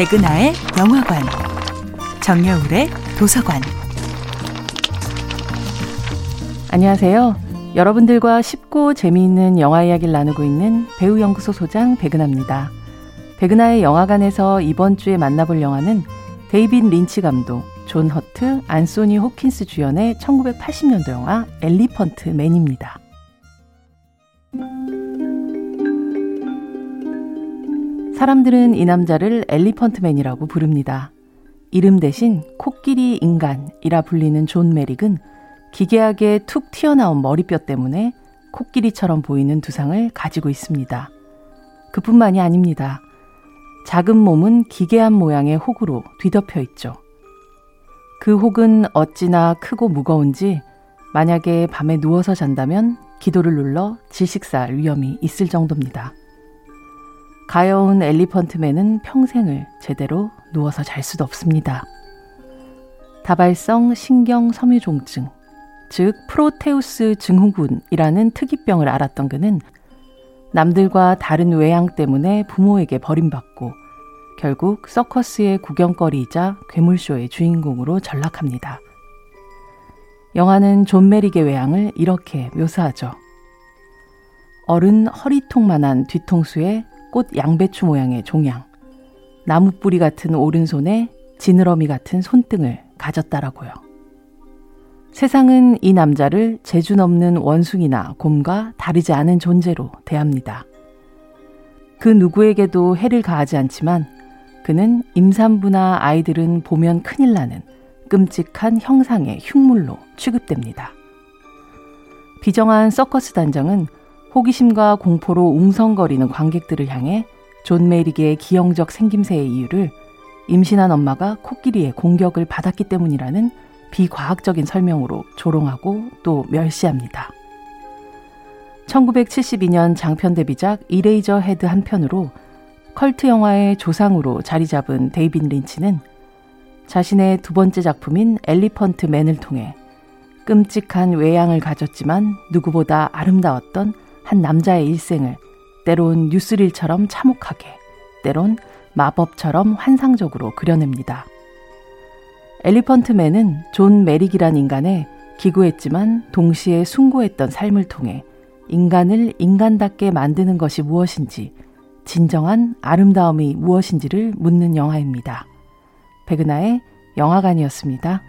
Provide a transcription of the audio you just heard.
백은하의 영화관, 정여울의 도서관. 안녕하세요. 여러분들과 쉽고 재미있는 영화 이야기를 나누고 있는 배우연구소 소장 백은하입니다. 백은하의 영화관에서 이번 주에 만나볼 영화는 데이빗 린치 감독, 존 허트, 안소니 홉킨스 주연의 1980년도 영화 엘리펀트 맨입니다. 사람들은 이 남자를 엘리펀트맨이라고 부릅니다. 이름 대신 코끼리 인간이라 불리는 존 메릭은 기괴하게 툭 튀어나온 머리뼈 때문에 코끼리처럼 보이는 두상을 가지고 있습니다. 그뿐만이 아닙니다. 작은 몸은 기괴한 모양의 혹으로 뒤덮여 있죠. 그 혹은 어찌나 크고 무거운지 만약에 밤에 누워서 잔다면 기도를 눌러 질식사할 위험이 있을 정도입니다. 가여운 엘리펀트맨은 평생을 제대로 누워서 잘 수도 없습니다. 다발성 신경 섬유종증, 즉 프로테우스 증후군이라는 특이병을 앓았던 그는 남들과 다른 외양 때문에 부모에게 버림받고 결국 서커스의 구경거리이자 괴물쇼의 주인공으로 전락합니다. 영화는 존 메릭의 외양을 이렇게 묘사하죠. 어른 허리통만한 뒤통수에 꽃 양배추 모양의 종양, 나무 뿌리 같은 오른손에 지느러미 같은 손등을 가졌다라고요. 세상은 이 남자를 재주 넘는 원숭이나 곰과 다르지 않은 존재로 대합니다. 그 누구에게도 해를 가하지 않지만 그는 임산부나 아이들은 보면 큰일 나는 끔찍한 형상의 흉물로 취급됩니다. 비정한 서커스 단장은 호기심과 공포로 웅성거리는 관객들을 향해 존 메릭의 기형적 생김새의 이유를 임신한 엄마가 코끼리의 공격을 받았기 때문이라는 비과학적인 설명으로 조롱하고 또 멸시합니다. 1972년 장편 데뷔작 이레이저 헤드 한 편으로 컬트 영화의 조상으로 자리 잡은 데이빗 린치는 자신의 두 번째 작품인 엘리펀트 맨을 통해 끔찍한 외양을 가졌지만 누구보다 아름다웠던 한 남자의 일생을 때론 뉴스릴처럼 참혹하게, 때론 마법처럼 환상적으로 그려냅니다. 엘리펀트맨은 존 메릭이란 인간의 기구했지만 동시에 숭고했던 삶을 통해 인간을 인간답게 만드는 것이 무엇인지, 진정한 아름다움이 무엇인지를 묻는 영화입니다. 백은하의 영화관이었습니다.